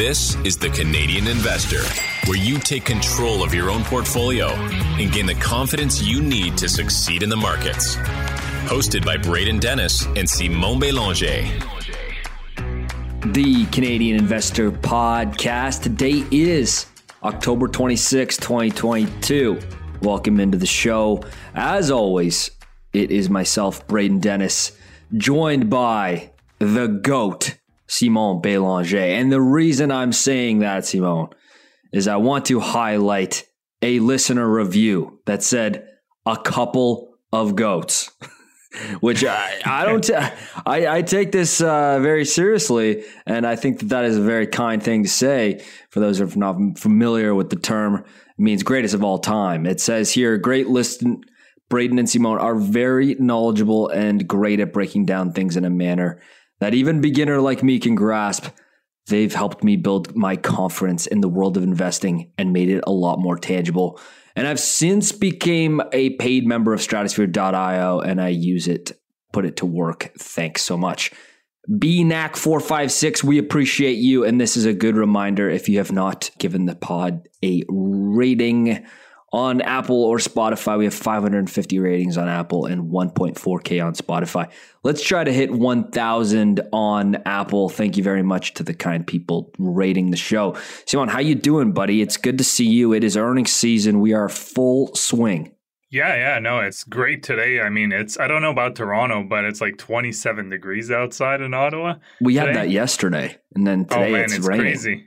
This is the Canadian Investor, where you take control of your own portfolio and gain the confidence you need to succeed in the markets. Hosted by Braden Dennis and Simon Belanger. The Canadian Investor Podcast. Today is October 26, 2022. Welcome into the show. As always, it is myself, Braden Dennis, joined by the GOAT, Simon Belanger. And the reason I'm saying that, Simon, is I want to highlight a listener review that said a couple of goats. Which I, I don't, t- I, I take this uh, very seriously, and I think that that is a very kind thing to say. For those who are not familiar with the term, it means greatest of all time. It says here, great listen. Braden and Simone are very knowledgeable and great at breaking down things in a manner that even beginner like me can grasp. They've helped me build my confidence in the world of investing and made it a lot more tangible. And I've since became a paid member of stratosphere.io and I use it, put it to work. Thanks so much. BNAC456, we appreciate you. And this is a good reminder if you have not given the pod a rating on Apple or Spotify. We have 550 ratings on Apple and 1.4K on Spotify. Let's try to hit 1,000 on Apple. Thank you very much to the kind people rating the show. Simon, how you doing, buddy? It's good to see you. It is earnings season. We are full swing. Yeah, yeah, no, it's great today. I mean, it's I don't know about Toronto, but it's like 27 degrees outside in Ottawa. We today. had that yesterday, and then oh, today oh, man, it's, it's raining. crazy.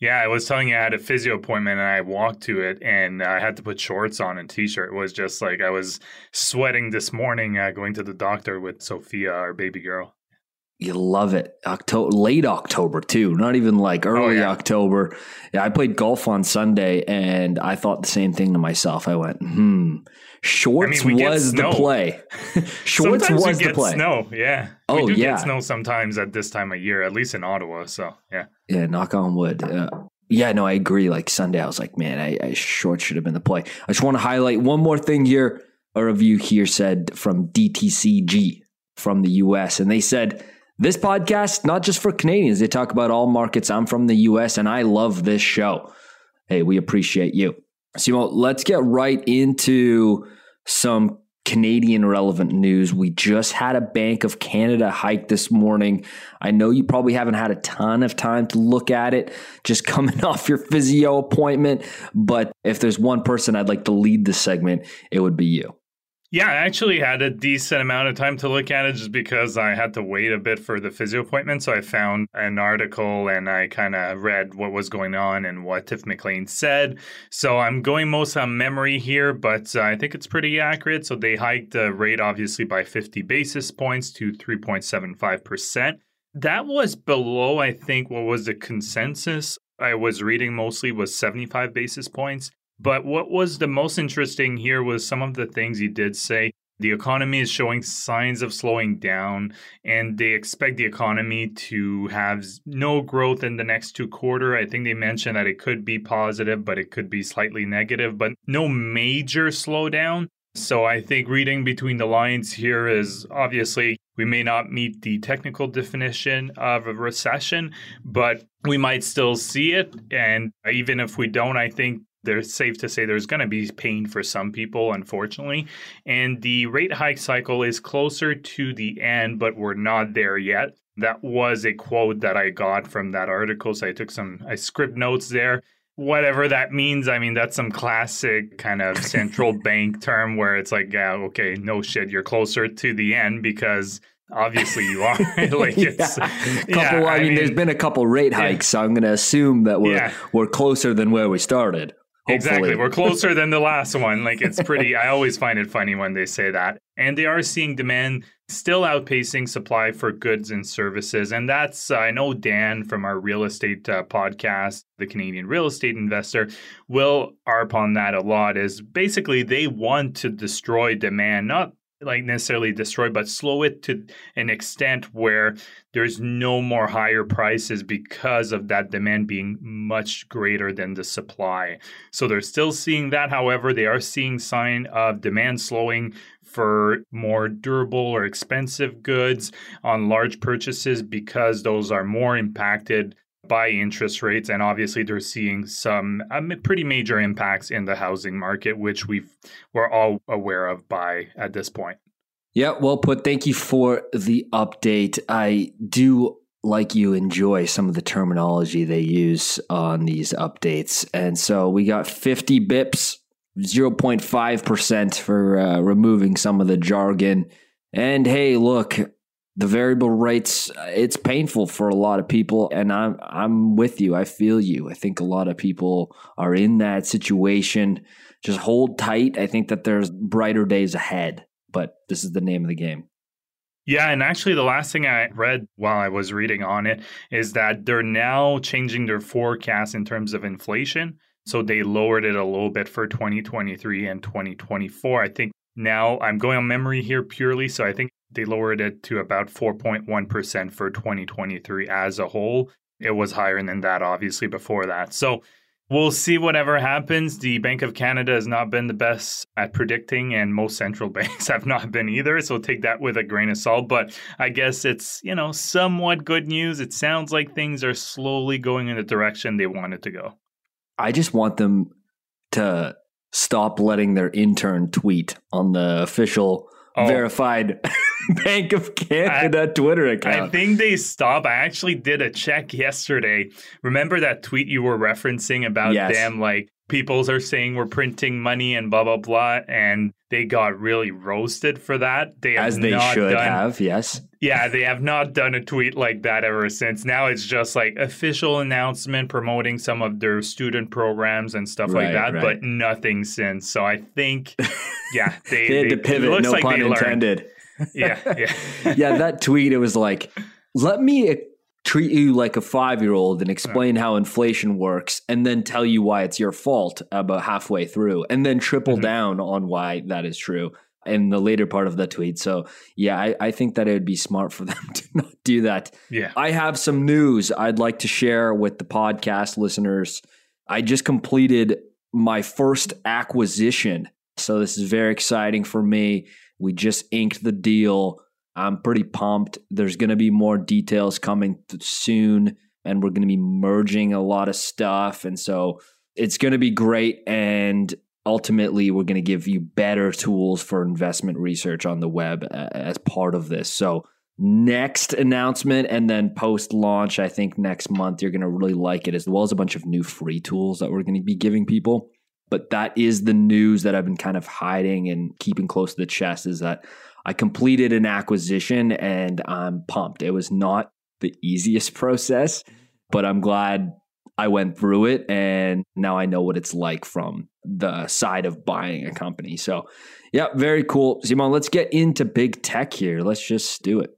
Yeah, I was telling you I had a physio appointment and I walked to it and I had to put shorts on and t-shirt. It was just like I was sweating this morning uh, going to the doctor with Sophia, our baby girl. You love it. October, late October too, not even like early oh, yeah. October. Yeah, I played golf on Sunday and I thought the same thing to myself. I went, hmm, shorts I mean, was the play. shorts sometimes was the play. Snow, yeah. Oh we do yeah, get snow sometimes at this time of year, at least in Ottawa. So yeah, yeah. Knock on wood. Uh, yeah, no, I agree. Like Sunday, I was like, man, I, I shorts should have been the play. I just want to highlight one more thing here. A review here said from DTCG from the US, and they said this podcast, not just for Canadians, they talk about all markets. I'm from the US and I love this show. Hey, we appreciate you. So, let's get right into some Canadian relevant news. We just had a Bank of Canada hike this morning. I know you probably haven't had a ton of time to look at it, just coming off your physio appointment. But if there's one person I'd like to lead this segment, it would be you. Yeah, I actually had a decent amount of time to look at it just because I had to wait a bit for the physio appointment. So I found an article and I kind of read what was going on and what Tiff Macklem said. So I'm going most on memory here, but uh, I think it's pretty accurate. So they hiked the rate obviously by 50 basis points to 3.75%. That was below, I think, what was the consensus I was reading mostly was 75 basis points. But what was the most interesting here was some of the things he did say. The economy is showing signs of slowing down, and they expect the economy to have no growth in the next two quarter. I think they mentioned that it could be positive, but it could be slightly negative, but no major slowdown. So I think reading between the lines here is obviously we may not meet the technical definition of a recession, but we might still see it. And even if we don't, I think there's safe to say there's going to be pain for some people, unfortunately. And the rate hike cycle is closer to the end, but we're not there yet. That was a quote that I got from that article. So I took some, I script notes there. Whatever that means, I mean, that's some classic kind of central bank term where it's like, yeah, okay, no shit, you're closer to the end because obviously you are like it's yeah. couple yeah, I, I mean, mean, there's been a couple rate hikes yeah. so i'm going to assume that we're we're closer than where we started Hopefully. Exactly. We're closer than the last one. Like it's pretty I always find it funny when they say that. And they are seeing demand still outpacing supply for goods and services. And that's uh, I know Dan from our real estate uh, podcast, the Canadian Real Estate Investor, will harp on that a lot is basically they want to destroy demand, not like necessarily destroy, but slow it to an extent where there's no more higher prices because of that demand being much greater than the supply. So they're still seeing that. However, they are seeing sign of demand slowing for more durable or expensive goods on large purchases because those are more impacted by interest rates. And obviously, they're seeing some um, pretty major impacts in the housing market, which we've, we're all aware of by at this point. Yeah, well put. Thank you for the update. I do like you enjoy some of the terminology they use on these updates. And so we got 50 bips, 0.5% for uh, removing some of the jargon. And hey, look, the variable rates it's painful for a lot of people and I'm I'm with you. I feel you. I think a lot of people are in that situation. Just hold tight. I think that there's brighter days ahead, but this is the name of the game. Yeah, and actually, the last thing I read while I was reading on it is that they're now changing their forecast in terms of inflation. So they lowered it a little bit for 2023 and 2024. I think now I'm going on memory here purely. So I think they lowered it to about 4.1% for 2023 as a whole. It was higher than that, obviously, before that. So we'll see whatever happens. The Bank of Canada has not been the best at predicting, and most central banks have not been either. So take that with a grain of salt. But I guess it's, you know, somewhat good news. It sounds like things are slowly going in the direction they wanted to go. I just want them to stop letting their intern tweet on the official oh. verified Bank of Canada I, Twitter account. I think they stopped. I actually did a check yesterday. Remember that tweet you were referencing about yes. them like peoples are saying we're printing money and blah blah blah and they got really roasted for that they as they should done, have yes yeah they have not done a tweet like that ever since now it's just like official announcement promoting some of their student programs and stuff right, like that right. but nothing since so i think yeah they, they had they, to pivot no like pun intended yeah yeah yeah that tweet it was like let me treat you like a five year old and explain how inflation works and then tell you why it's your fault about halfway through and then triple mm-hmm. down on why that is true in the later part of the tweet. So, yeah, I, I, think that it would be smart for them to not do that. Yeah. I have some news I'd like to share with the podcast listeners. I just completed my first acquisition. So, this is very exciting for me. We just inked the deal I'm pretty pumped. There's going to be more details coming soon, and we're going to be merging a lot of stuff. And so it's going to be great. And ultimately, we're going to give you better tools for investment research on the web as part of this. So, next announcement and then post launch, I think next month, you're going to really like it, as well as a bunch of new free tools that we're going to be giving people. But that is the news that I've been kind of hiding and keeping close to the chest is that I completed an acquisition and I'm pumped. It was not the easiest process, but I'm glad I went through it and now I know what it's like from the side of buying a company. So, yeah, very cool. Simon, let's get into big tech here. Let's just do it.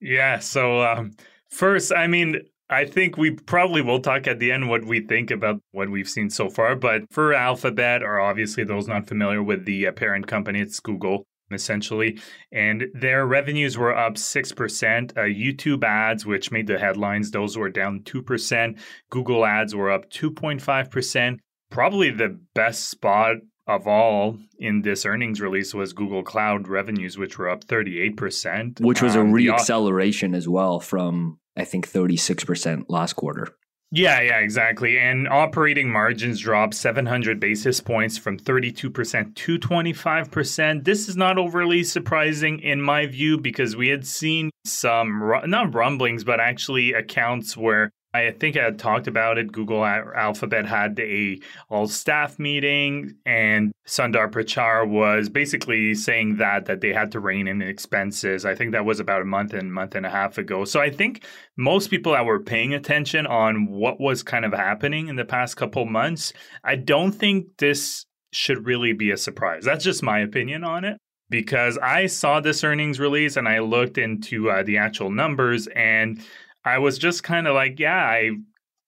Yeah. So, um, first, I mean, I think we probably will talk at the end what we think about what we've seen so far. But for Alphabet, or obviously those not familiar with the parent company, it's Google essentially. And their revenues were up 6%. Uh, YouTube ads, which made the headlines, those were down 2%. Google ads were up 2.5%. Probably the best spot of all in this earnings release was Google Cloud revenues, which were up 38%. Which was um, a reacceleration as well from, I think, 36% last quarter. Yeah, yeah, exactly. And operating margins dropped 700 basis points from 32% to 25%. This is not overly surprising in my view because we had seen some, not rumblings, but actually accounts where I think I had talked about it. Google Alphabet had a all staff meeting, and Sundar Pichai was basically saying that that they had to rein in expenses. I think that was about a month and month and a half ago. So I think most people that were paying attention on what was kind of happening in the past couple months, I don't think this should really be a surprise. That's just my opinion on it because I saw this earnings release and I looked into uh, the actual numbers and I was just kind of like, yeah, I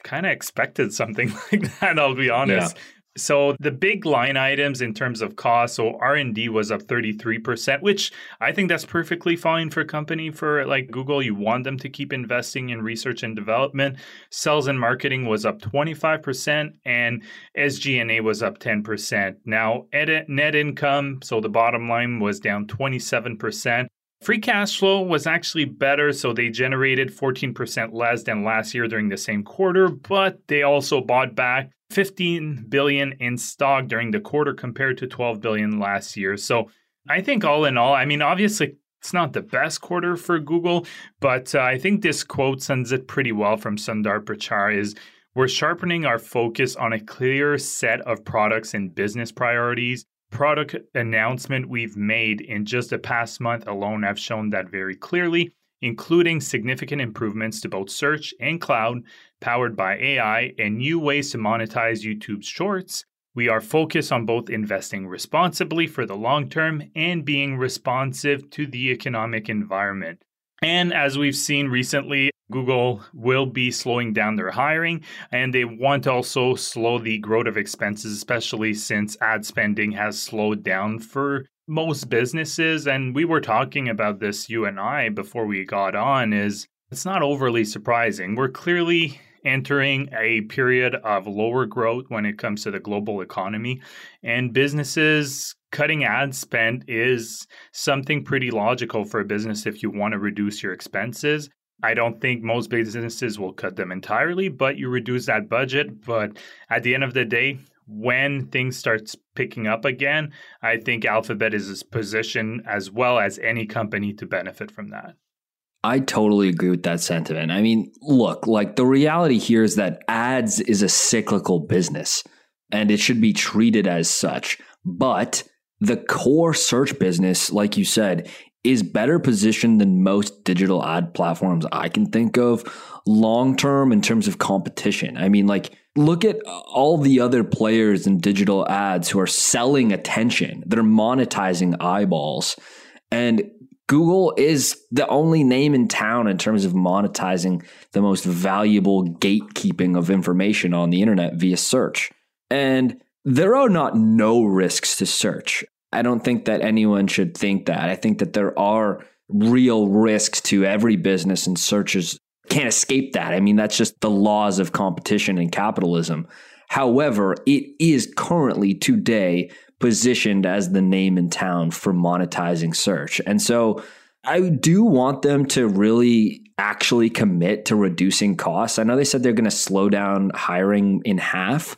kind of expected something like that. I'll be honest. Yeah. So the big line items in terms of cost, so R&D was up 33%, which I think that's perfectly fine for a company for like Google. You want them to keep investing in research and development. Sales and marketing was up 25% and SG&A was up 10%. Now, net income, so the bottom line was down 27%. Free cash flow was actually better, so they generated 14% less than last year during the same quarter, but they also bought back 15 billion in stock during the quarter compared to 12 billion last year. So I think all in all, I mean obviously it's not the best quarter for Google, but uh, I think this quote sends it pretty well from Sundar Pichai is we're sharpening our focus on a clear set of products and business priorities product announcement we've made in just the past month alone have shown that very clearly, including significant improvements to both search and cloud powered by AI and new ways to monetize YouTube shorts. We are focused on both investing responsibly for the long term and being responsive to the economic environment. And as we've seen recently, Google will be slowing down their hiring and they want to also slow the growth of expenses, especially since ad spending has slowed down for most businesses. And we were talking about this, you and I, before we got on, is it's not overly surprising. We're clearly entering a period of lower growth when it comes to the global economy, and businesses cutting ad spend is something pretty logical for a business if you want to reduce your expenses. I don't think most businesses will cut them entirely, but you reduce that budget. But at the end of the day, when things starts picking up again, I think Alphabet is positioned as well as any company to benefit from that. I totally agree with that sentiment. I mean, look, like the reality here is that ads is a cyclical business and it should be treated as such. But the core search business, like you said, is better positioned than most digital ad platforms I can think of long term in terms of competition. I mean, like, look at all the other players in digital ads who are selling attention, they're monetizing eyeballs. And Google is the only name in town in terms of monetizing the most valuable gatekeeping of information on the internet via search. And there are not no risks to search. I don't think that anyone should think that. I think that there are real risks to every business and searchers can't escape that. I mean, that's just the laws of competition and capitalism. However, it is currently today positioned as the name in town for monetizing search. And so I do want them to really actually commit to reducing costs. I know they said they're going to slow down hiring in half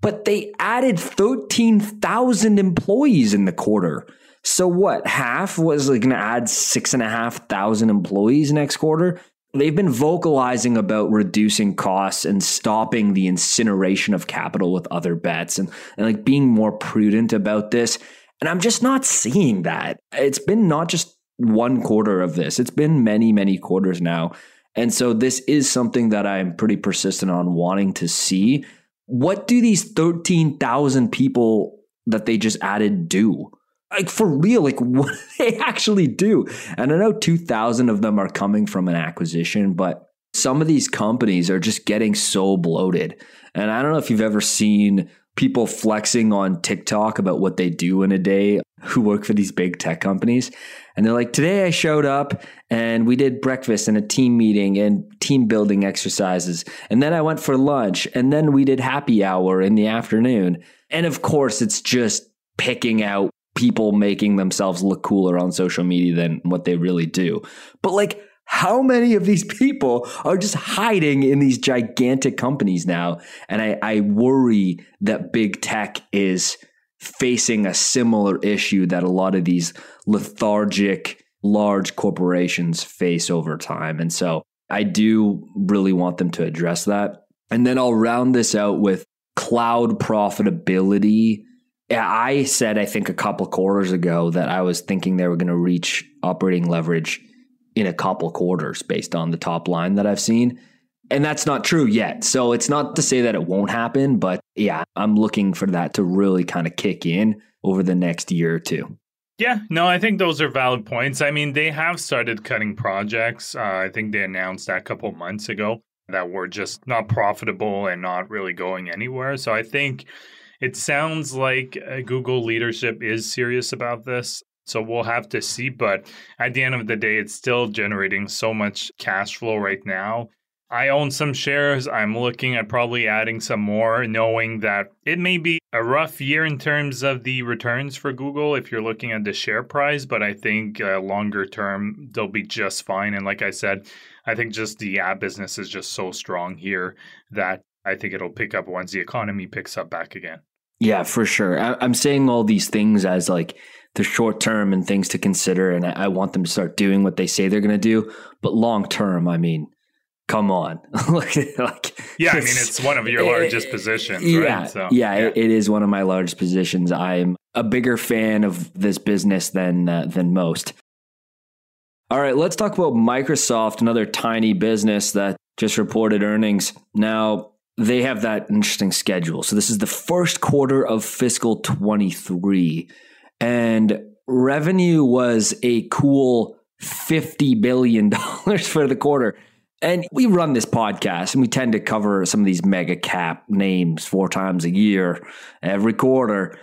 but they added 13,000 employees in the quarter. So what? Half was like going to add six and a half thousand employees next quarter. They've been vocalizing about reducing costs and stopping the incineration of capital with other bets and, and like being more prudent about this. And I'm just not seeing that. It's been not just one quarter of this, it's been many, many quarters now. And so this is something that I'm pretty persistent on wanting to see what do these 13,000 people that they just added do? Like for real, like what do they actually do? And I know 2,000 of them are coming from an acquisition, but some of these companies are just getting so bloated. And I don't know if you've ever seen people flexing on TikTok about what they do in a day who work for these big tech companies. And they're like, today I showed up and we did breakfast and a team meeting and team building exercises. And then I went for lunch and then we did happy hour in the afternoon. And of course, it's just picking out people making themselves look cooler on social media than what they really do. But like, how many of these people are just hiding in these gigantic companies now? And I, I worry that big tech is facing a similar issue that a lot of these lethargic large corporations face over time. And so I do really want them to address that. And then I'll round this out with cloud profitability. I said, I think a couple quarters ago that I was thinking they were going to reach operating leverage in a couple quarters based on the top line that I've seen. And that's not true yet. So it's not to say that it won't happen, but yeah, I'm looking for that to really kind of kick in over the next year or two. Yeah, no, I think those are valid points. I mean, they have started cutting projects. Uh, I think they announced that a couple months ago that were just not profitable and not really going anywhere. So I think it sounds like uh, Google leadership is serious about this. So we'll have to see. But at the end of the day, it's still generating so much cash flow right now I own some shares. I'm looking at probably adding some more, knowing that it may be a rough year in terms of the returns for Google if you're looking at the share price, but I think uh, longer term they'll be just fine. And like I said, I think just the app business is just so strong here that I think it'll pick up once the economy picks up back again. Yeah, for sure. I, am saying all these things as like the short term and things to consider, and I, I want them to start doing what they say they're going to do. But long term, I mean, come on. like, yeah, I mean, it's one of your largest positions. Yeah, right? so, yeah, yeah. It, it is one of my largest positions. I'm a bigger fan of this business than uh, than most. All right, let's talk about Microsoft, another tiny business that just reported earnings. Now, they have that interesting schedule. So this is the first quarter of fiscal 23 and revenue was a cool 50 billion dollars for the quarter. And we run this podcast and we tend to cover some of these mega cap names four times a year, every quarter.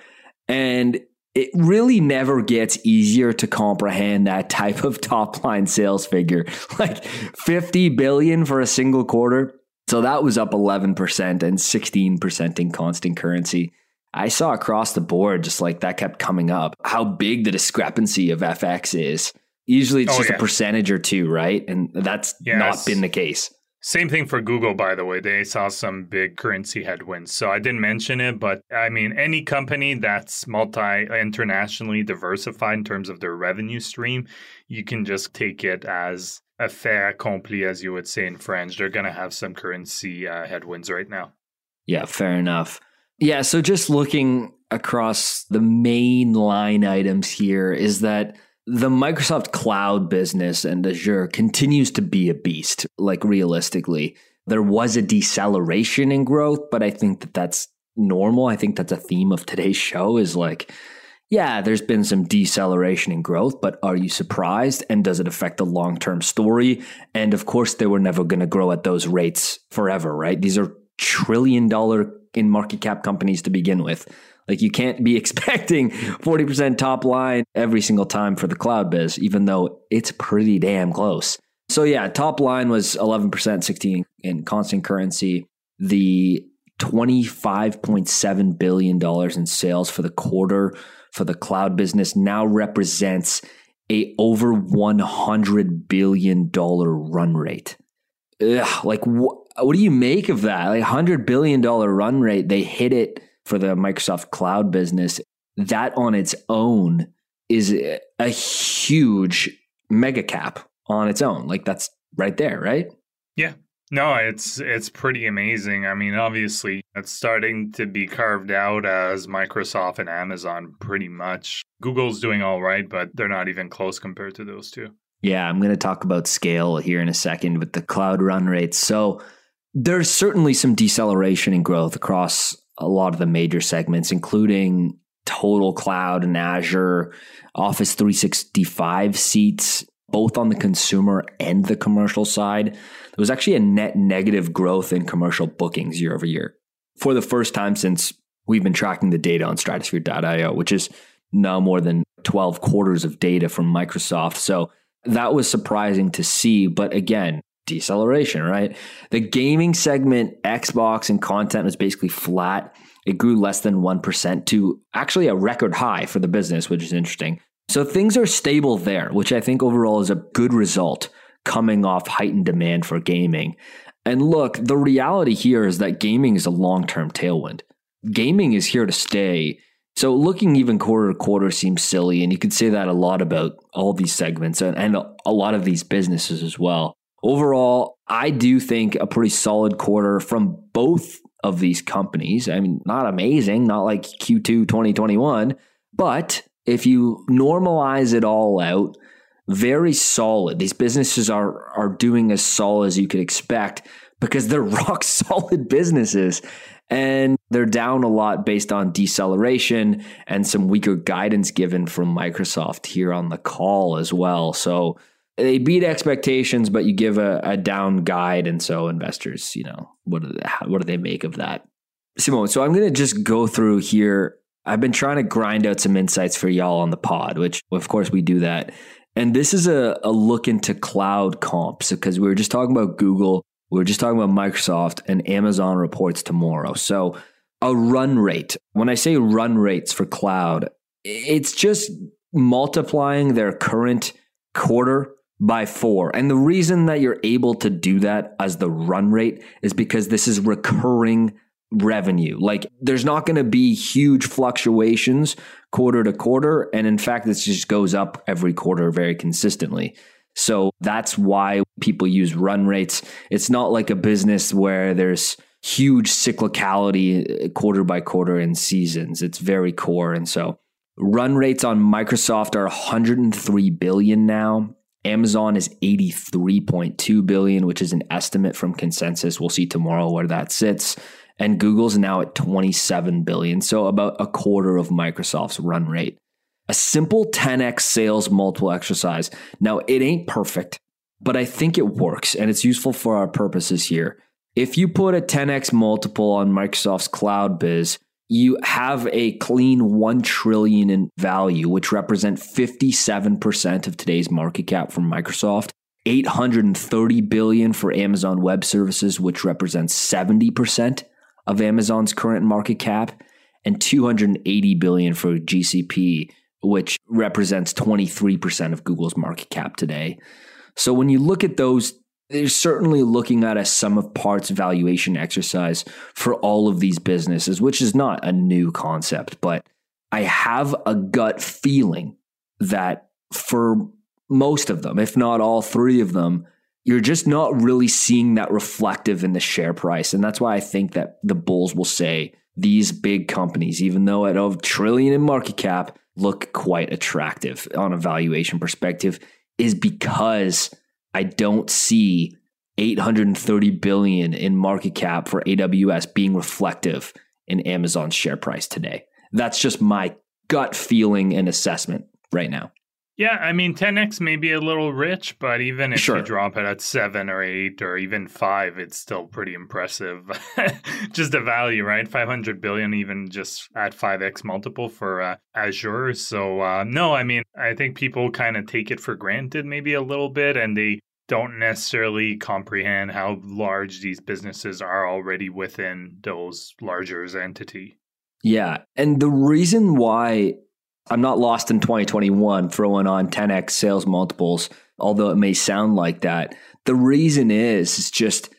And it really never gets easier to comprehend that type of top line sales figure. Like 50 billion for a single quarter. So that was up 11% and 16% in constant currency. I saw across the board, just like that kept coming up, how big the discrepancy of FX is. Usually it's oh, just yeah. a percentage or two, right? And that's yes. not been the case. Same thing for Google, by the way. They saw some big currency headwinds. So I didn't mention it, but I mean, any company that's multi internationally diversified in terms of their revenue stream, you can just take it as a fait accompli, as you would say in French. They're going to have some currency uh, headwinds right now. Yeah, fair enough. Yeah, so just looking across the main line items here is that the Microsoft cloud business and Azure continues to be a beast, like realistically. There was a deceleration in growth, but I think that that's normal. I think that's a theme of today's show is like, yeah, there's been some deceleration in growth, but are you surprised? And does it affect the long term story? And of course, they were never going to grow at those rates forever, right? These are trillion dollar in market cap companies to begin with. Like you can't be expecting 40% top line every single time for the cloud biz, even though it's pretty damn close. So yeah, top line was 11%, 16 in constant currency. The $25.7 billion in sales for the quarter for the cloud business now represents a over $100 billion run rate. Ugh, like wh- what do you make of that? Like $100 billion run rate, they hit it for the Microsoft cloud business. That on its own is a huge mega cap on its own. Like that's right there, right? Yeah. No, it's it's pretty amazing. I mean, obviously, it's starting to be carved out as Microsoft and Amazon pretty much. Google's doing all right, but they're not even close compared to those two. Yeah, I'm going to talk about scale here in a second with the cloud run rates. So, there's certainly some deceleration in growth across a lot of the major segments, including total cloud and Azure, Office 365 seats, both on the consumer and the commercial side. There was actually a net negative growth in commercial bookings year over year for the first time since we've been tracking the data on stratosphere.io, which is now more than 12 quarters of data from Microsoft. So that was surprising to see. But again, deceleration, right? The gaming segment, Xbox and content was basically flat. It grew less than 1% to actually a record high for the business, which is interesting. So things are stable there, which I think overall is a good result coming off heightened demand for gaming. And look, the reality here is that gaming is a long term tailwind. Gaming is here to stay. So looking even quarter to quarter seems silly. And you could say that a lot about all these segments and, and a lot of these businesses as well overall, I do think a pretty solid quarter from both of these companies. I mean, not amazing, not like Q2 2021, but if you normalize it all out, very solid. These businesses are are doing as solid as you could expect because they're rock solid businesses and they're down a lot based on deceleration and some weaker guidance given from Microsoft here on the call as well. So they beat expectations, but you give a, a down guide, and so investors, you know, what do they, what do they make of that? Simone, so I'm going to just go through here. I've been trying to grind out some insights for y'all on the pod, which of course we do that. And this is a, a look into cloud comps because we were just talking about Google, we were just talking about Microsoft, and Amazon reports tomorrow. So a run rate. When I say run rates for cloud, it's just multiplying their current quarter by four. And the reason that you're able to do that as the run rate is because this is recurring revenue. Like there's not going to be huge fluctuations quarter to quarter. And in fact, this just goes up every quarter very consistently. So that's why people use run rates. It's not like a business where there's huge cyclicality uh, quarter by quarter in seasons. It's very core. And so run rates on Microsoft are 103 billion now. Amazon is 83.2 billion, which is an estimate from consensus. We'll see tomorrow where that sits. And Google's now at 27 billion, so about a quarter of Microsoft's run rate. A simple 10x sales multiple exercise. Now, it ain't perfect, but I think it works and it's useful for our purposes here. If you put a 10x multiple on Microsoft's cloud biz, you have a clean 1 trillion in value, which represent 57% of today's market cap from Microsoft. 830 billion for Amazon Web Services, which represents 70% of Amazon's current market cap, and 280 billion for GCP, which represents 23% of Google's market cap today. So when you look at those, they're certainly looking at a sum of parts valuation exercise for all of these businesses, which is not a new concept, but I have a gut feeling that for most of them, if not all three of them, you're just not really seeing that reflective in the share price. And that's why I think that the bulls will say these big companies, even though at a trillion in market cap, look quite attractive on a valuation perspective, is because I don't see 830 billion in market cap for AWS being reflective in Amazon's share price today. That's just my gut feeling and assessment right now. Yeah, I mean, 10x may be a little rich, but even if sure. you drop it at seven or eight or even five, it's still pretty impressive. just the value, right? 500 billion, even just at 5x multiple for uh, Azure. So, uh, no, I mean, I think people kind of take it for granted maybe a little bit and they don't necessarily comprehend how large these businesses are already within those larger entity. Yeah. And the reason why I'm not lost in 2021 throwing on 10x sales multiples, although it may sound like that. The reason is it's just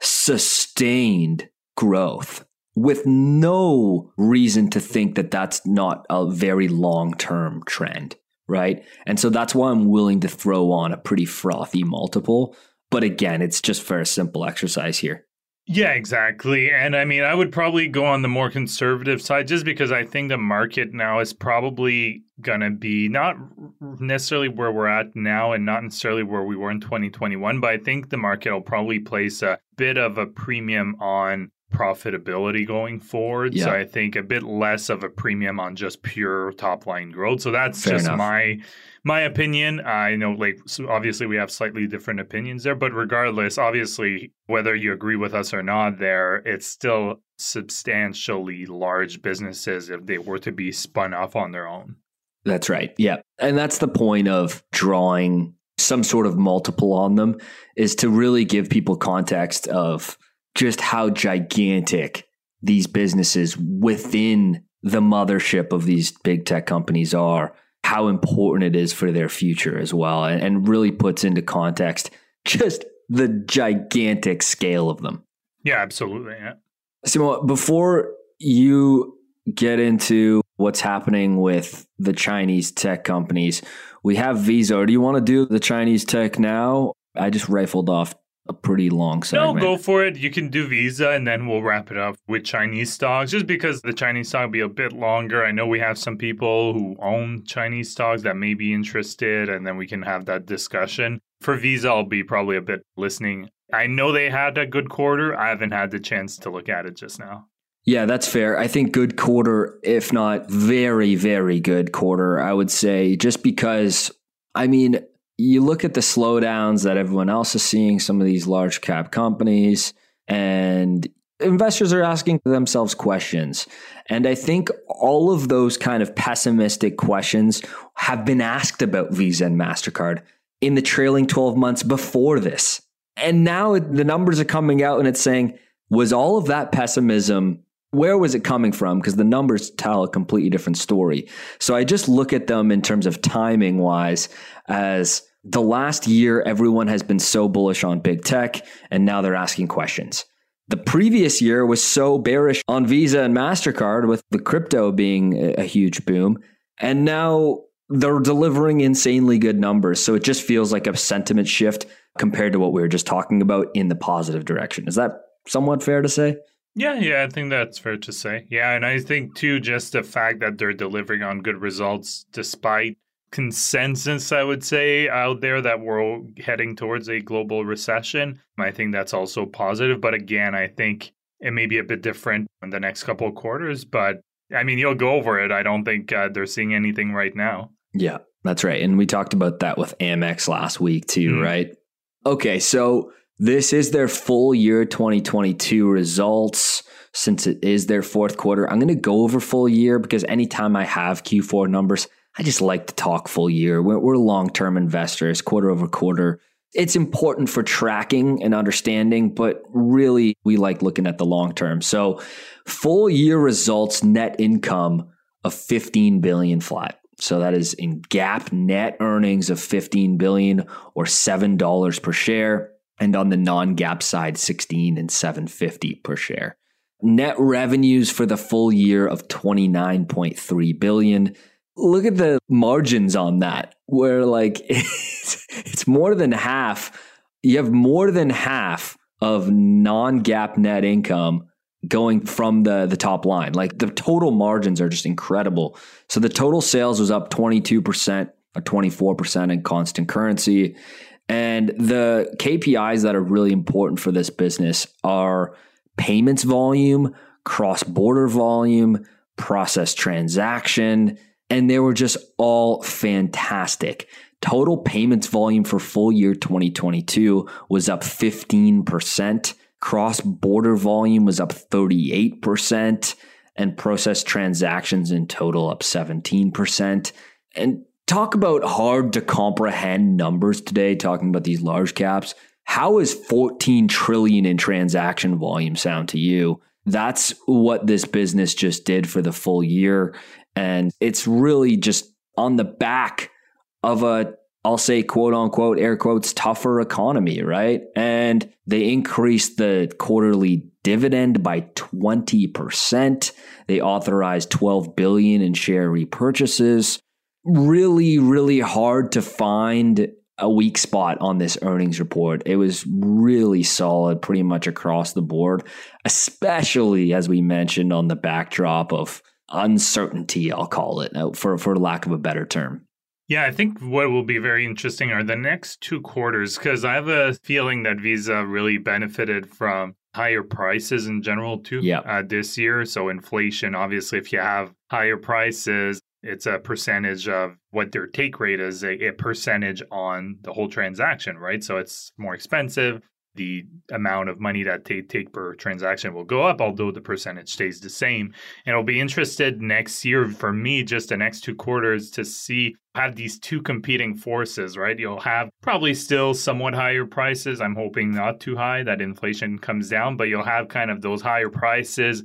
sustained growth with no reason to think that that's not a very long term trend, right? And so that's why I'm willing to throw on a pretty frothy multiple. But again, it's just for a simple exercise here. Yeah, exactly. And I mean, I would probably go on the more conservative side just because I think the market now is probably going to be not necessarily where we're at now and not necessarily where we were in 2021, but I think the market will probably place a bit of a premium on profitability going forward. Yeah. So I think a bit less of a premium on just pure top line growth. So that's Fair just enough. my my opinion. I know, like, so obviously we have slightly different opinions there, but regardless, obviously, whether you agree with us or not, there, it's still substantially large businesses if they were to be spun off on their own. That's right. Yeah. And that's the point of drawing some sort of multiple on them is to really give people context of just how gigantic these businesses within the mothership of these big tech companies are how important it is for their future as well, and, and really puts into context just the gigantic scale of them. Yeah, absolutely. Yeah. Simo, before you get into what's happening with the Chinese tech companies, we have Visa. Do you want to do the Chinese tech now? I just rifled off a pretty long segment. No, go for it. You can do Visa and then we'll wrap it up with Chinese stocks just because the Chinese stock will be a bit longer. I know we have some people who own Chinese stocks that may be interested and then we can have that discussion. For Visa, I'll be probably a bit listening. I know they had a good quarter. I haven't had the chance to look at it just now. Yeah, that's fair. I think good quarter, if not very, very good quarter, I would say, just because, I mean, you look at the slowdowns that everyone else is seeing, some of these large cap companies, and investors are asking themselves questions. And I think all of those kind of pessimistic questions have been asked about Visa and MasterCard in the trailing 12 months before this. And now the numbers are coming out and it's saying, was all of that pessimism where was it coming from? Because the numbers tell a completely different story. So I just look at them in terms of timing wise as the last year, everyone has been so bullish on big tech, and now they're asking questions. The previous year was so bearish on Visa and MasterCard, with the crypto being a huge boom. And now they're delivering insanely good numbers. So it just feels like a sentiment shift compared to what we were just talking about in the positive direction. Is that somewhat fair to say? Yeah, yeah, I think that's fair to say. Yeah, and I think too, just the fact that they're delivering on good results despite consensus, I would say, out there that we're heading towards a global recession. I think that's also positive. But again, I think it may be a bit different in the next couple of quarters. But I mean, you'll go over it. I don't think uh, they're seeing anything right now. Yeah, that's right. And we talked about that with Amex last week too, mm. right? Okay, so this is their full year 2022 results. Since it is their fourth quarter, I'm going to go over full year because anytime I have Q4 numbers, I just like to talk full year. We're, we're long term investors, quarter over quarter. It's important for tracking and understanding, but really we like looking at the long term. So, full year results, net income of 15 billion flat. So that is in GAAP net earnings of 15 billion or $7 per share and on the non-GAAP side 16 and 750 per share. Net revenues for the full year of 29.3 billion. Look at the margins on that where like it's, it's more than half. You have more than half of non-GAAP net income going from the the top line. Like the total margins are just incredible. So the total sales was up 22% or 24% in constant currency. And the KPIs that are really important for this business are payments volume, cross border volume, process transaction, and they were just all fantastic. Total payments volume for full year 2022 was up 15%. Cross border volume was up 38%, and process transactions in total up 17%. And talk about hard to comprehend numbers today, talking about these large caps. How is 14 trillion in transaction volume sound to you? That's what this business just did for the full year. And it's really just on the back of a, I'll say, quote unquote, air quotes, tougher economy, right? And they increased the quarterly dividend by 20%. They authorized 12 billion in share repurchases really, really hard to find a weak spot on this earnings report. It was really solid pretty much across the board, especially as we mentioned on the backdrop of uncertainty, I'll call it, for, for lack of a better term. Yeah, I think what will be very interesting are the next two quarters because I have a feeling that Visa really benefited from higher prices in general too yeah. uh, this year. So inflation, obviously, if you have higher prices, it's a percentage of what their take rate is, a, a, percentage on the whole transaction, right? So it's more expensive. The amount of money that they take per transaction will go up, although the percentage stays the same. And I'll be interested next year for me, just the next two quarters, to see have these two competing forces, right? You'll have probably still somewhat higher prices. I'm hoping not too high, that inflation comes down, but you'll have kind of those higher prices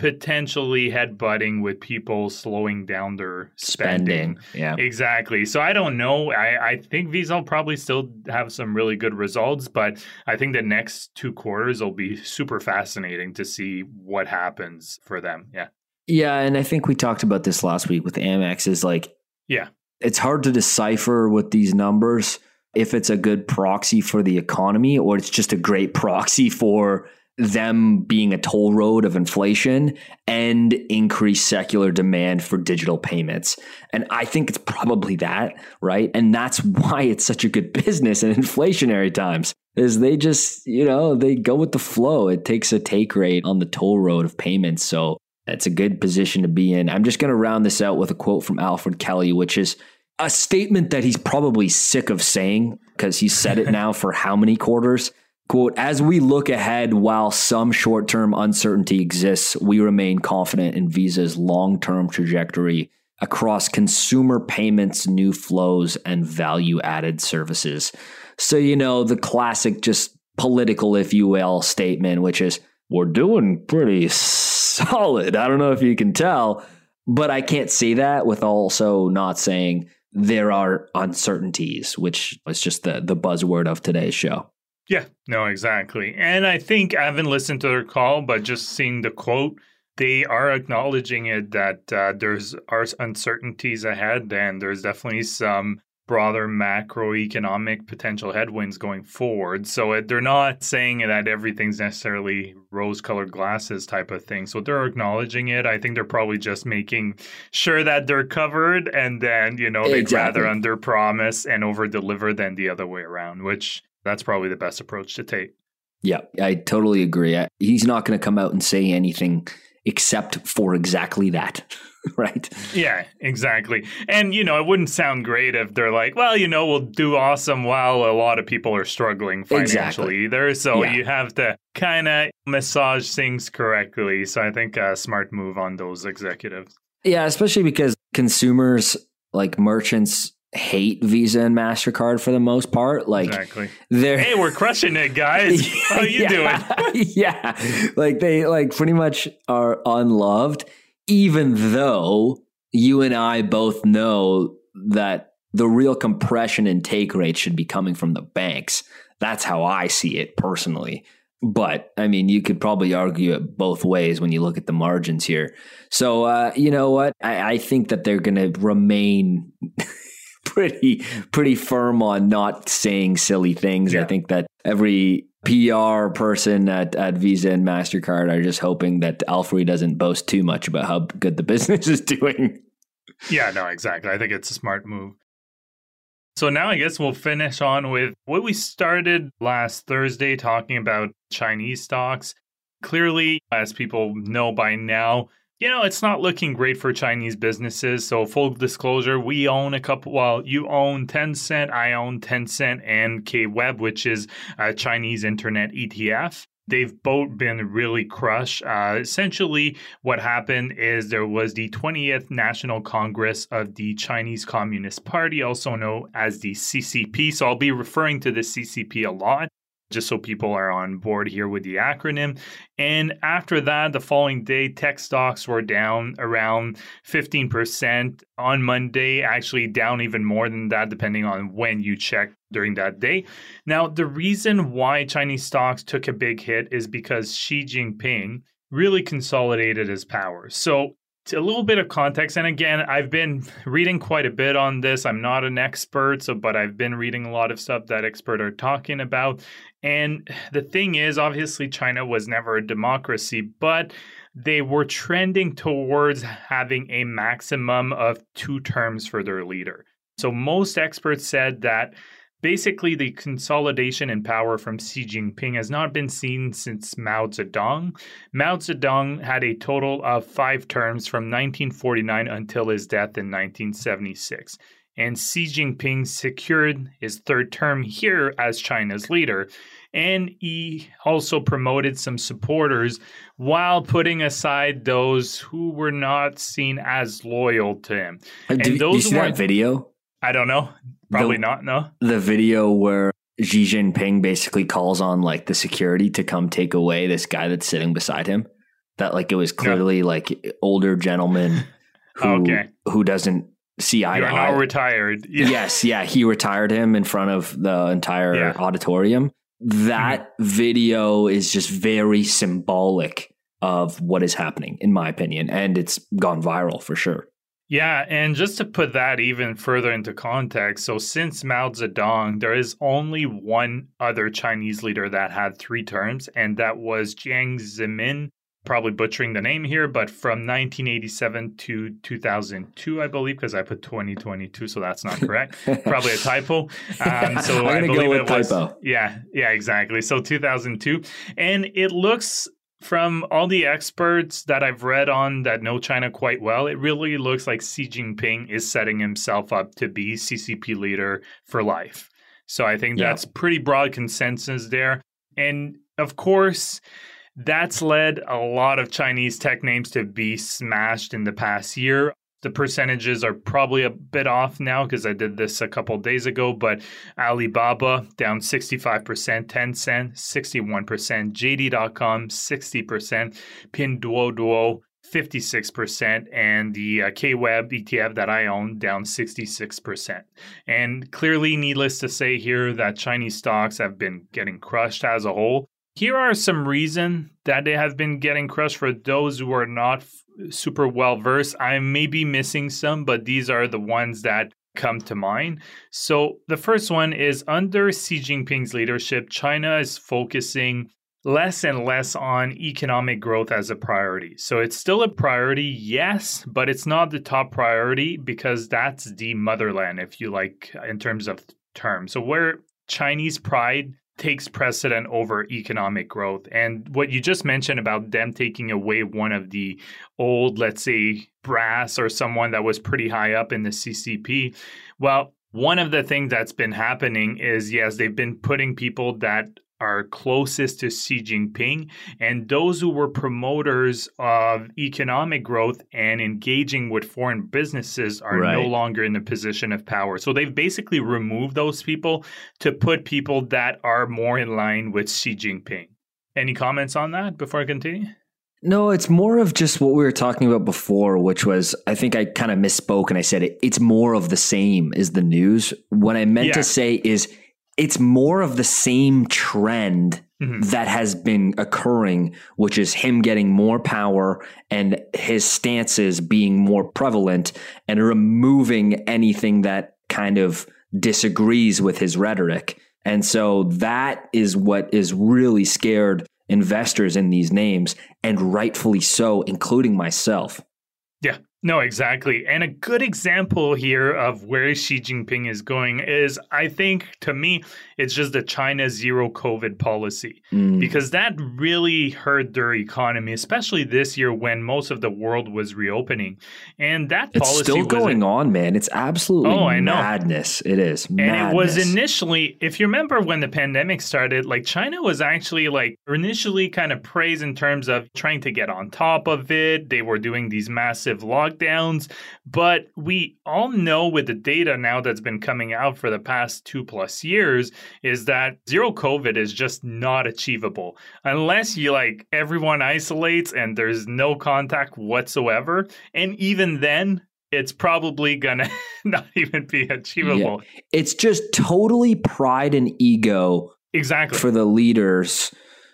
potentially headbutting with people slowing down their spending. spending. Yeah. Exactly. So I don't know. I, I think Visa will probably still have some really good results, but I think the next two quarters will be super fascinating to see what happens for them. Yeah. Yeah. And I think we talked about this last week with Amex is like, yeah, it's hard to decipher with these numbers if it's a good proxy for the economy or it's just a great proxy for them being a toll road of inflation and increased secular demand for digital payments. And I think it's probably that, right? And that's why it's such a good business in inflationary times. Is they just, you know, they go with the flow. It takes a take rate on the toll road of payments. So it's a good position to be in. I'm just going to round this out with a quote from Alfred Kelly, which is a statement that he's probably sick of saying because he's said it now for how many quarters? Quote, as we look ahead, while some short term uncertainty exists, we remain confident in Visa's long term trajectory across consumer payments, new flows, and value added services. So, you know, the classic, just political, if you will, statement, which is, we're doing pretty solid. I don't know if you can tell, but I can't say that with also not saying there are uncertainties, which is just the the buzzword of today's show. Yeah, no, exactly. And I think I haven't listened to their call, but just seeing the quote, they are acknowledging it that uh, there's are uncertainties ahead, and there's definitely some broader macroeconomic potential headwinds going forward. So it, they're not saying that everything's necessarily rose-colored glasses type of thing. So they're acknowledging it. I think they're probably just making sure that they're covered, and then you know they'd exactly. rather under promise and over deliver than the other way around, which that's probably the best approach to take. Yeah, I totally agree. He's not going to come out and say anything except for exactly that. right? Yeah, exactly. And, you know, it wouldn't sound great if they're like, well, you know, we'll do awesome while a lot of people are struggling financially exactly. either. So yeah. you have to kind of massage things correctly. So I think a smart move on those executives. Yeah, especially because consumers, like merchants, hate Visa and Mastercard for the most part. Like, exactly. They're hey, we're crushing it, guys. How you yeah, doing? yeah, like they like pretty much are unloved, even though you and I both know that the real compression and take rate should be coming from the banks. That's how I see it personally. But I mean, you could probably argue it both ways when you look at the margins here. So, uh, you know what? I, I think that they're going to remain pretty pretty firm on not saying silly things. Yeah. I think that every PR person at, at Visa and MasterCard are just hoping that Alfred doesn't boast too much about how good the business is doing. Yeah, no, exactly. I think it's a smart move. So now I guess we'll finish on with what we started last Thursday talking about Chinese stocks. Clearly, as people know by now, you know, it's not looking great for Chinese businesses. So, full disclosure, we own a couple. Well, you own Tencent, I own Tencent and KWeb, which is a Chinese internet ETF they've both been really crushed. Uh, essentially, what happened is there was the 20th National Congress of the Chinese Communist Party, also known as the CCP. So I'll be referring to the CCP a lot just so people are on board here with the acronym. And after that, the following day, tech stocks were down around 15%. On Monday, actually down even more than that, depending on when you check during that day. Now, the reason why Chinese stocks took a big hit is because Xi Jinping really consolidated his power. So a little bit of context and again i've been reading quite a bit on this i'm not an expert so but i've been reading a lot of stuff that experts are talking about and the thing is obviously china was never a democracy but they were trending towards having a maximum of two terms for their leader so most experts said that Basically, the consolidation in power from Xi Jinping has not been seen since Mao Zedong. Mao Zedong had a total of five terms from 1949 until his death in 1976. And Xi Jinping secured his third term here as China's leader. And he also promoted some supporters while putting aside those who were not seen as loyal to him. And do, those you see that video? I don't know. Probably the, not. No. The video where Xi Jinping basically calls on like the security to come take away this guy that's sitting beside him. That like it was clearly like older gentleman who okay. who doesn't see eye You're to eye. retired. Yeah. Yes, yeah, he retired him in front of the entire yeah. auditorium. That mm-hmm. video is just very symbolic of what is happening, in my opinion, and it's gone viral for sure. Yeah, and just to put that even further into context, so since Mao Zedong, there is only one other Chinese leader that had three terms, and that was Jiang Zemin. Probably butchering the name here, but from 1987 to 2002, I believe, because I put 2022, so that's not correct. Probably a typo. Um, so I believe it was. Typo. Yeah, yeah, exactly. So 2002, and it looks from all the experts that I've read on that know China quite well, it really looks like Xi Jinping is setting himself up to be CCP leader for life. So I think yeah. that's pretty broad consensus there. And of course, that's led a lot of Chinese tech names to be smashed in the past year. The percentages are probably a bit off now because I did this a couple days ago, but Alibaba down 65%, Tencent 61%, JD.com 60%, Pinduoduo 56%, and the uh, KWEB ETF that I own down 66%. And clearly, needless to say here, that Chinese stocks have been getting crushed as a whole. Here are some reasons that they have been getting crushed for those who are not super well versed. I may be missing some, but these are the ones that come to mind. So, the first one is under Xi Jinping's leadership, China is focusing less and less on economic growth as a priority. So it's still a priority, yes, but it's not the top priority because that's the motherland, if you like, in terms of terms. So where Chinese pride takes precedent over economic growth. And what you just mentioned about them taking away one of the old, let's say, brass or someone that was pretty high up in the CCP, well, one of the things that's been happening is yes, they've been putting people that are closest to Xi Jinping and those who were promoters of economic growth and engaging with foreign businesses are right. no longer in the position of power. So they've basically removed those people to put people that are more in line with Xi Jinping. Any comments on that before I continue? No, it's more of just what we were talking about before, which was I think I kind of misspoke and I said it, it's more of the same is the news. What I meant yeah. to say is it's more of the same trend mm-hmm. that has been occurring, which is him getting more power and his stances being more prevalent and removing anything that kind of disagrees with his rhetoric. And so that is what is really scared investors in these names, and rightfully so, including myself. No, exactly. And a good example here of where Xi Jinping is going is, I think, to me, it's just the China zero COVID policy mm. because that really hurt their economy, especially this year when most of the world was reopening. And that it's policy still going on, man. It's absolutely oh, I know. madness. It is, and it was initially, if you remember when the pandemic started, like China was actually like initially kind of praised in terms of trying to get on top of it. They were doing these massive lockdowns, but we all know with the data now that's been coming out for the past two plus years is that zero COVID is just not achievable unless you like everyone isolates and there's no contact whatsoever. And even then, it's probably gonna not even be achievable. Yeah. It's just totally pride and ego exactly for the leaders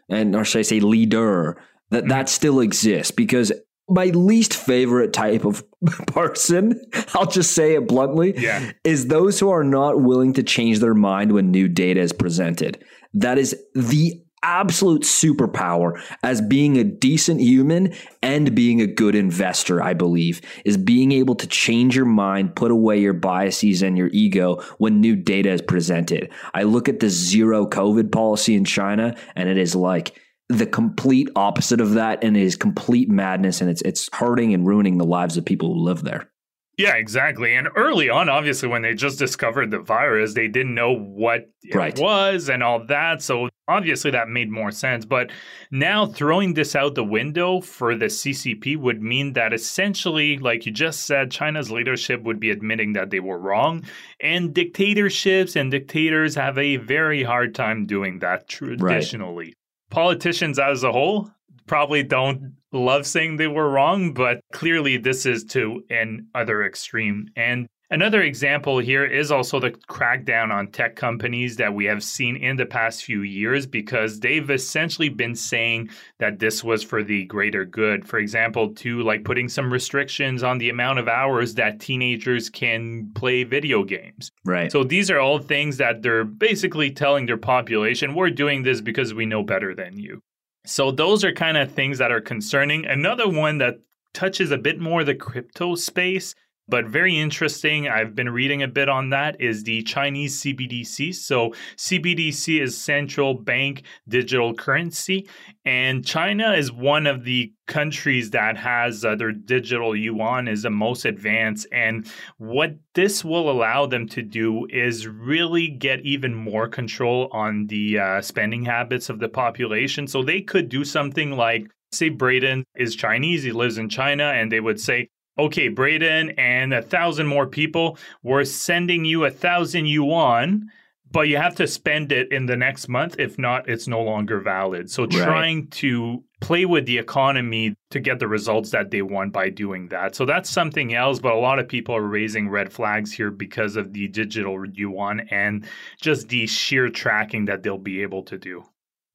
and or should I say leader that mm-hmm. that still exists because my least favorite type of person, I'll just say it bluntly, yeah. is those who are not willing to change their mind when new data is presented. That is the absolute superpower as being a decent human and being a good investor, I believe, is being able to change your mind, put away your biases and your ego when new data is presented. I look at the zero COVID policy in China and it is like, the complete opposite of that and it is complete madness and it's it's hurting and ruining the lives of people who live there. Yeah, exactly. And early on, obviously, when they just discovered the virus, they didn't know what it right. was and all that. So obviously, that made more sense. But now throwing this out the window for the CCP would mean that essentially, like you just said, China's leadership would be admitting that they were wrong. And dictatorships and dictators have a very hard time doing that traditionally. Right politicians as a whole probably don't love saying they were wrong, but clearly this is to an other extreme. And another example here is also the crackdown on tech companies that we have seen in the past few years because they've essentially been saying that this was for the greater good. For example, to like putting some restrictions on the amount of hours that teenagers can play video games. Right. So these are all things that they're basically telling their population, we're doing this because we know better than you. So those are kind of things that are concerning. Another one that touches a bit more the crypto space, but very interesting. I've been reading a bit on that is the Chinese CBDC. So CBDC is central bank digital currency and China is one of the countries that has uh, their digital yuan is the most advanced and what this will allow them to do is really get even more control on the uh, spending habits of the population so they could do something like say Braden is Chinese, he lives in China, and they would say, okay, Braden and a thousand more people, we're sending you a thousand yuan, but you have to spend it in the next month. If not, it's no longer valid. So Right. trying to play with the economy to get the results that they want by doing that. So that's something else, but a lot of people are raising red flags here because of the digital yuan and just the sheer tracking that they'll be able to do.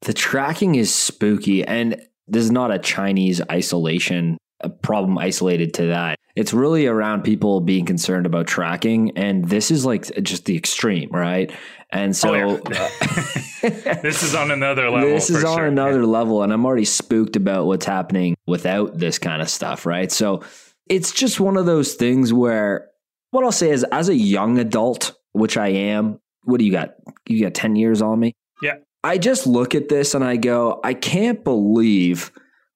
The tracking is spooky, and this is not a Chinese isolation, a problem isolated to that. It's really around people being concerned about tracking, and this is like just the extreme, right? And so Oh, yeah. This is on another level. this is on sure. another level, and I'm already spooked about what's happening without this kind of stuff, right? So it's just one of those things where what I'll say is, as a young adult, which I am, what do you got? You got 10 years on me? Yeah. I just look at this and I go, I can't believe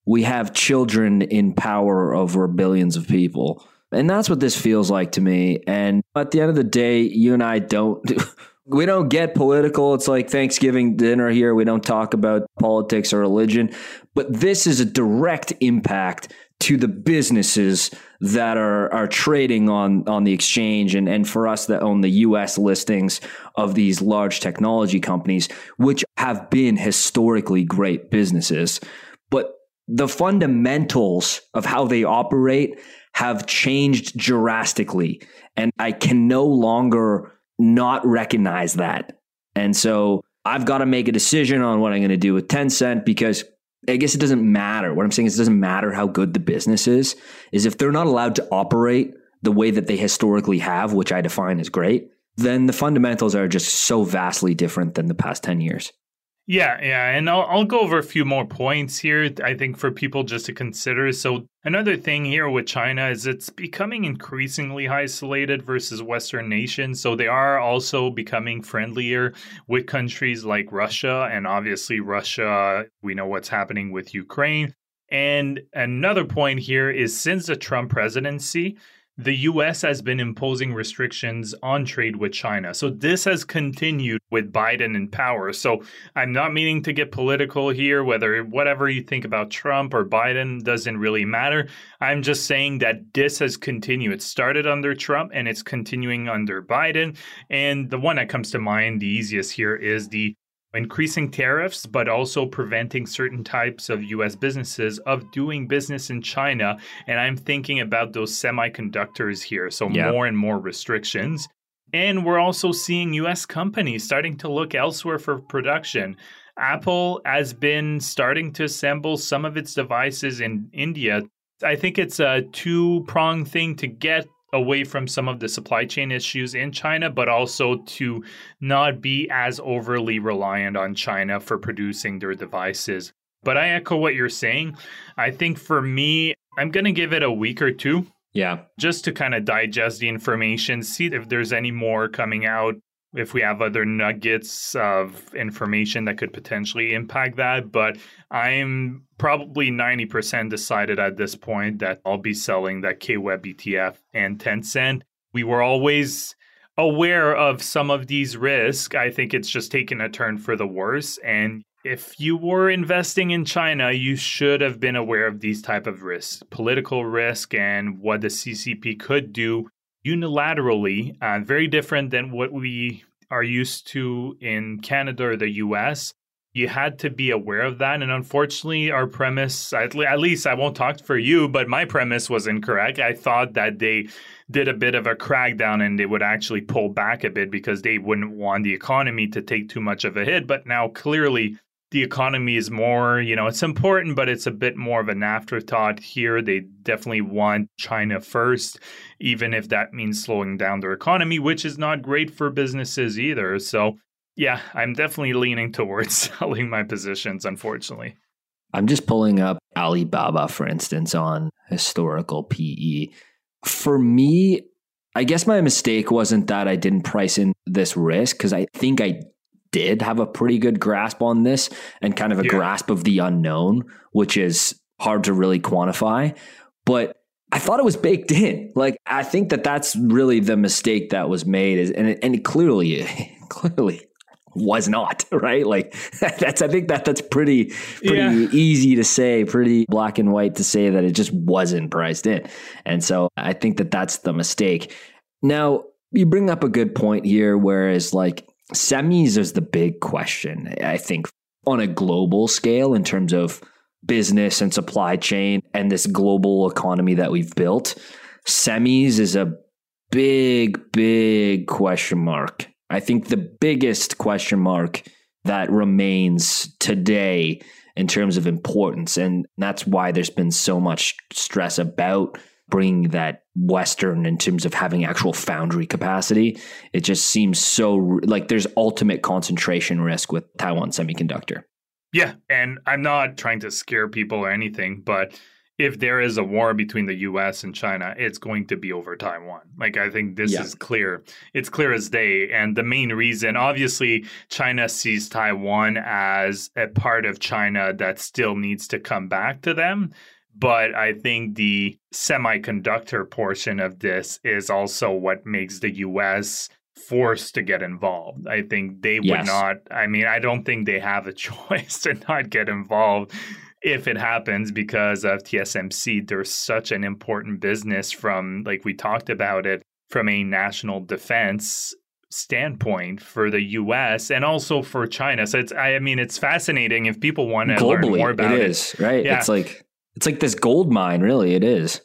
we have children in power over billions of people. And that's what this feels like to me. And at the end of the day, you and I don't we don't get political. It's like Thanksgiving dinner here. We don't talk about politics or religion, but this is a direct impact to the businesses that are are trading on on the exchange and and for us that own the US listings of these large technology companies which have been historically great businesses but the fundamentals of how they operate have changed drastically and I can no longer not recognize that. And so I've got to make a decision on what I'm going to do with Tencent because I guess it doesn't matter. What I'm saying is it doesn't matter how good the business is, is if they're not allowed to operate the way that they historically have, which I define as great, then the fundamentals are just so vastly different than the past 10 years. Yeah, yeah, and I'll, I'll go over a few more points here. I think for people just to consider. So another thing here with China is it's becoming increasingly isolated versus Western nations. So they are also becoming friendlier with countries like Russia, and obviously Russia. We know what's happening with Ukraine. And another point here is since the Trump presidency, the US has been imposing restrictions on trade with China. So this has continued with Biden in power. So I'm not meaning to get political here, whether whatever you think about Trump or Biden doesn't really matter. I'm just saying that this has continued. It started under Trump and it's continuing under Biden. And the one that comes to mind, the easiest here, is the increasing tariffs, but also preventing certain types of US businesses of doing business in China. And I'm thinking about those semiconductors here. So Yeah. more and more restrictions. And we're also seeing US companies starting to look elsewhere for production. Apple has been starting to assemble some of its devices in India. I think it's a two pronged thing to get away from some of the supply chain issues in China, but also to not be as overly reliant on China for producing their devices. But I echo what you're saying. I think for me, I'm going to give it a week or two Yeah. just to kind of digest the information, see if there's any more coming out, if we have other nuggets of information that could potentially impact that. But I'm probably 90% decided at this point that I'll be selling that KWeb ETF and Tencent. We were always aware of some of these risks. I think it's just taken a turn for the worse. And if you were investing in China, you should have been aware of these type of risks, political risk and what the CCP could do unilaterally, uh, very different than what we are used to in Canada or the US. You had to be aware of that. And unfortunately, our premise, at, le- at least I won't talk for you, but my premise was incorrect. I thought that they did a bit of a crackdown and they would actually pull back a bit because they wouldn't want the economy to take too much of a hit. But now clearly, the economy is more, you know, it's important, but it's a bit more of an afterthought here. They definitely want China first, even if that means slowing down their economy, which is not great for businesses either. So, yeah, I'm definitely leaning towards selling my positions, unfortunately. I'm just pulling up Alibaba, for instance, on historical PE. For me, I guess my mistake wasn't that I didn't price in this risk because I think I did have a pretty good grasp on this and kind of a Yeah. grasp of the unknown, which is hard to really quantify. But I thought it was baked in. Like I think that that's really the mistake that was made, is and it, and it clearly, clearly was not, right? Like that's I think that that's pretty pretty yeah. easy to say, pretty black and white to say that it just wasn't priced in. And so I think that that's the mistake. Now, you bring up a good point here whereas like semis is the big question, I think on a global scale in terms of business and supply chain and this global economy that we've built. Semis is a big, big question mark. I think the biggest question mark that remains today in terms of importance. And that's why there's been so much stress about bringing that Western in terms of having actual foundry capacity. It just seems so like there's ultimate concentration risk with Taiwan Semiconductor. Yeah. And I'm not trying to scare people or anything, but if there is a war between the US and China, it's going to be over Taiwan. Like, I think this yeah. is clear. It's clear as day. And the main reason, obviously, China sees Taiwan as a part of China that still needs to come back to them. But I think the semiconductor portion of this is also what makes the US forced to get involved. I think they would yes. not, I mean, I don't think they have a choice to not get involved if it happens because of TSMC, there's such an important business from, like we talked about it, from a national defense standpoint for the US and also for China. So it's I mean it's fascinating if people want to Globally, learn more about it. It is, right? Yeah. It's like it's like this gold mine, really. It is.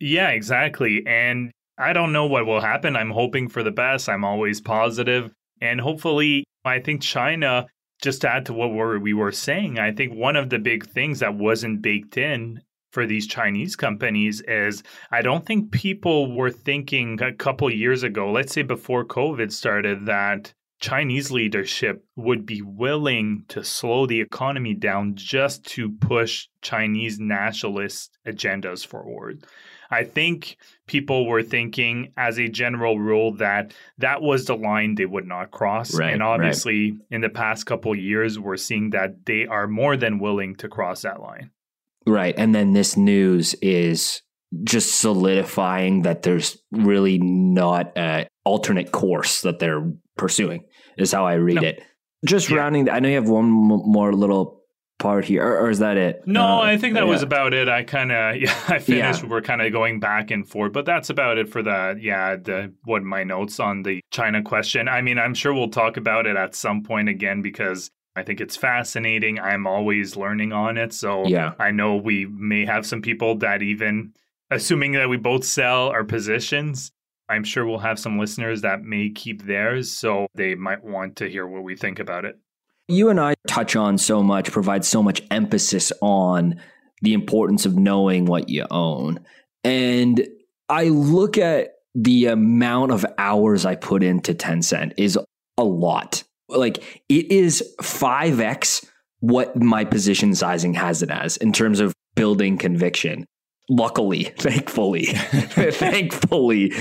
Yeah, exactly. And I don't know what will happen. I'm hoping for the best. I'm always positive. And hopefully I think China just to add to what we were saying, I think one of the big things that wasn't baked in for these Chinese companies is I don't think people were thinking a couple years ago, let's say before COVID started, that Chinese leadership would be willing to slow the economy down just to push Chinese nationalist agendas forward. I think people were thinking, as a general rule, that that was the line they would not cross. Right, and obviously, right. in the past couple years, we're seeing that they are more than willing to cross that line. Right. And then this news is just solidifying that there's really not an alternate course that they're pursuing, is how I read no. it. Just yeah. rounding, I know you have one more little part here, or, or is that it? No, uh, I think that yeah. was about it. I kind of yeah, I finished. Yeah. We're kind of going back and forth, but that's about it for that. yeah the what my notes on the China question. I mean, I'm sure we'll talk about it at some point again because I think it's fascinating. I'm always learning on it, so yeah, I know we may have some people that even assuming that we both sell our positions. I'm sure we'll have some listeners that may keep theirs, so they might want to hear what we think about it you and I touch on so much, provide so much emphasis on the importance of knowing what you own. And I look at the amount of hours I put into Tencent is a lot. Like it is 5x what my position sizing has it as in terms of building conviction. Luckily, thankfully, thankfully,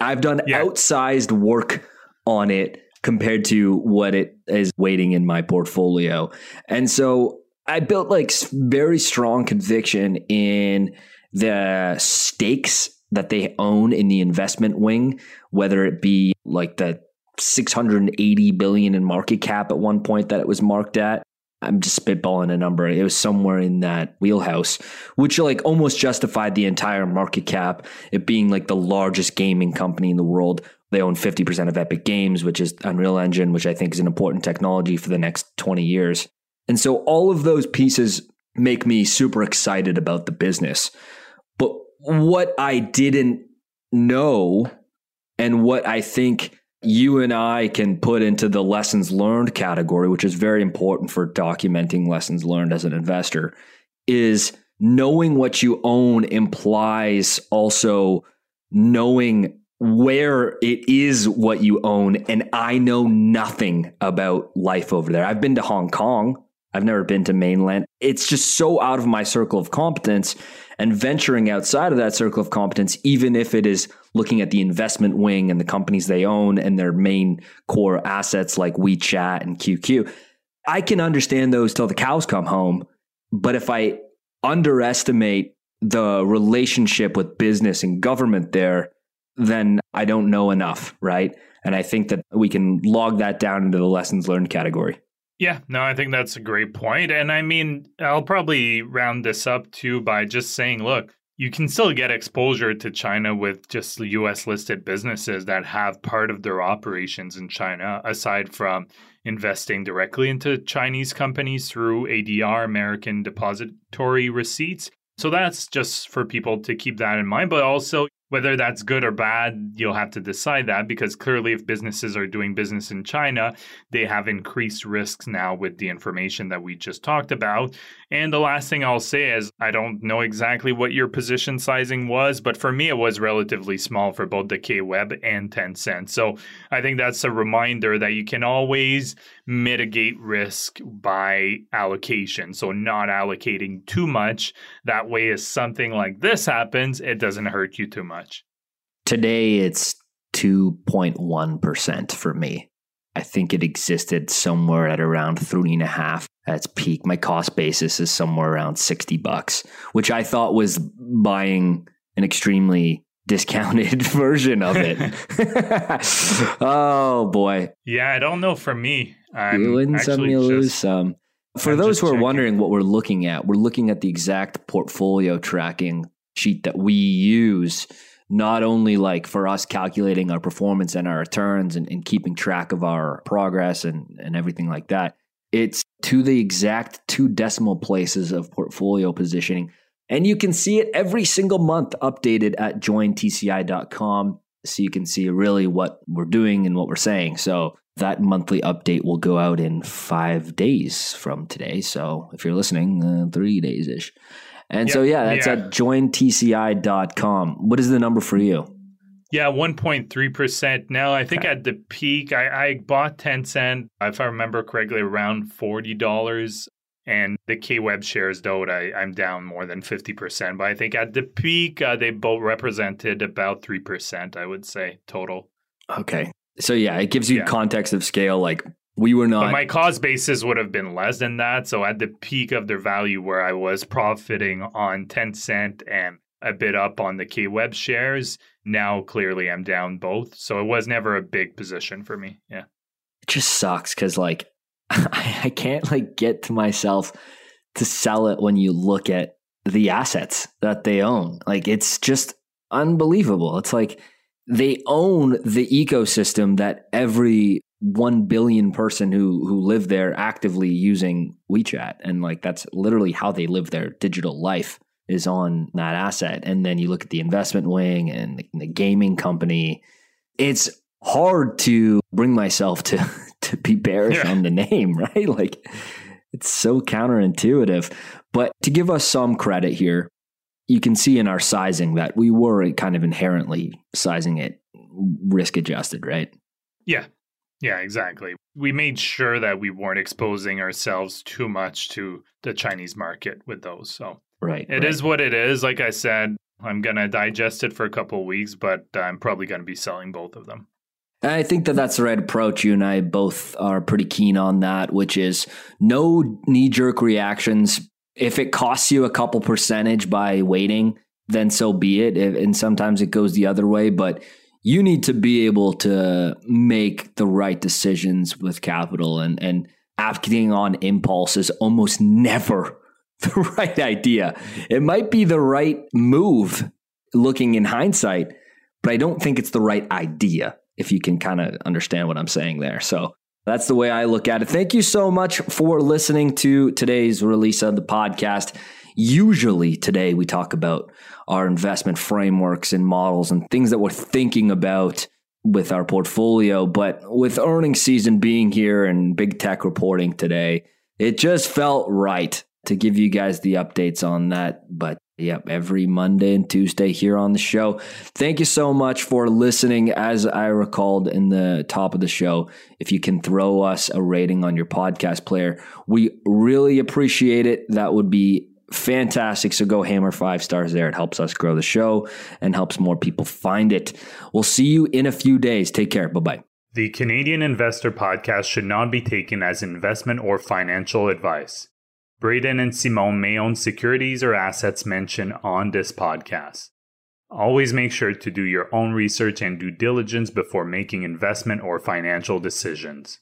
I've done yeah. outsized work on it compared to what it is weighting in my portfolio. And so I built like very strong conviction in the stakes that they own in the investment wing, whether it be like the 680 billion in market cap at one point that it was marked at. I'm just spitballing a number. It was somewhere in that wheelhouse, which like almost justified the entire market cap, it being like the largest gaming company in the world they own 50% of Epic Games, which is Unreal Engine, which I think is an important technology for the next 20 years. And so all of those pieces make me super excited about the business. But what I didn't know and what I think you and I can put into the lessons learned category, which is very important for documenting lessons learned as an investor, is knowing what you own implies also knowing where it is what you own and I know nothing about life over there. I've been to Hong Kong. I've never been to mainland. It's just so out of my circle of competence and venturing outside of that circle of competence, even if it is looking at the investment wing and the companies they own and their main core assets like WeChat and QQ, I can understand those till the cows come home. But if I underestimate the relationship with business and government there, then I don't know enough, right? And I think that we can log that down into the lessons learned category. Yeah, no, I think that's a great point. And I mean, I'll probably round this up too by just saying, look, you can still get exposure to China with just US listed businesses that have part of their operations in China, aside from investing directly into Chinese companies through ADR, American Depository Receipts. So that's just for people to keep that in mind. But also, whether that's good or bad, you'll have to decide that because clearly, if businesses are doing business in China, they have increased risks now with the information that we just talked about. And the last thing I'll say is I don't know exactly what your position sizing was, but for me, it was relatively small for both the K Web and Tencent. So I think that's a reminder that you can always mitigate risk by allocation. So not allocating too much. That way, if something like this happens, it doesn't hurt you too much? Today it's 2.1% for me. I think it existed somewhere at around three and a half at its peak. My cost basis is somewhere around 60 bucks, which I thought was buying an extremely discounted version of it. oh boy. Yeah, I don't know for me. I'm you win some, you lose some. For I'm those who are checking. wondering what we're looking at, we're looking at the exact portfolio tracking sheet that we use not only like for us calculating our performance and our returns and, and, keeping track of our progress and, and everything like that. It's to the exact two decimal places of portfolio positioning. And you can see it every single month updated at jointci.com. So you can see really what we're doing and what we're saying. So that monthly update will go out in five days from today. So if you're listening, uh, three days ish. And yep. so, yeah, that's yeah. at jointci.com. What is the number for you? Yeah, 1.3%. Now, I think okay. at the peak, I, I bought Tencent, if I remember correctly, around $40. And the K Web shares, though, I, I'm down more than 50%. But I think at the peak, uh, they both represented about 3%, I would say, total. Okay. So, yeah, it gives you yeah. context of scale. Like we were not. But my cost basis would have been less than that. So at the peak of their value, where I was profiting on Tencent and a bit up on the K Web shares, now clearly I'm down both. So it was never a big position for me. Yeah. It just sucks because like I can't like get to myself to sell it when you look at the assets that they own. Like it's just unbelievable. It's like they own the ecosystem that every 1 billion person who who live there actively using WeChat and like that's literally how they live their digital life is on that asset and then you look at the investment wing and the, the gaming company it's hard to bring myself to to be bearish yeah. on the name right like it's so counterintuitive but to give us some credit here you can see in our sizing that we were kind of inherently sizing it risk adjusted right yeah yeah, exactly. We made sure that we weren't exposing ourselves too much to the Chinese market with those. So right, it right. is what it is. Like I said, I'm gonna digest it for a couple of weeks, but I'm probably gonna be selling both of them. I think that that's the right approach. You and I both are pretty keen on that, which is no knee jerk reactions. If it costs you a couple percentage by waiting, then so be it. And sometimes it goes the other way, but you need to be able to make the right decisions with capital and and acting on impulse is almost never the right idea. It might be the right move looking in hindsight, but I don't think it's the right idea if you can kind of understand what I'm saying there. So that's the way I look at it. Thank you so much for listening to today's release of the podcast. Usually today we talk about our investment frameworks and models and things that we're thinking about with our portfolio. But with earnings season being here and big tech reporting today, it just felt right to give you guys the updates on that. But yep, every Monday and Tuesday here on the show. Thank you so much for listening. As I recalled in the top of the show, if you can throw us a rating on your podcast player, we really appreciate it. That would be fantastic. So go hammer five stars there. It helps us grow the show and helps more people find it. We'll see you in a few days. Take care. Bye bye. The Canadian Investor Podcast should not be taken as investment or financial advice. Braden and Simon may own securities or assets mentioned on this podcast. Always make sure to do your own research and due diligence before making investment or financial decisions.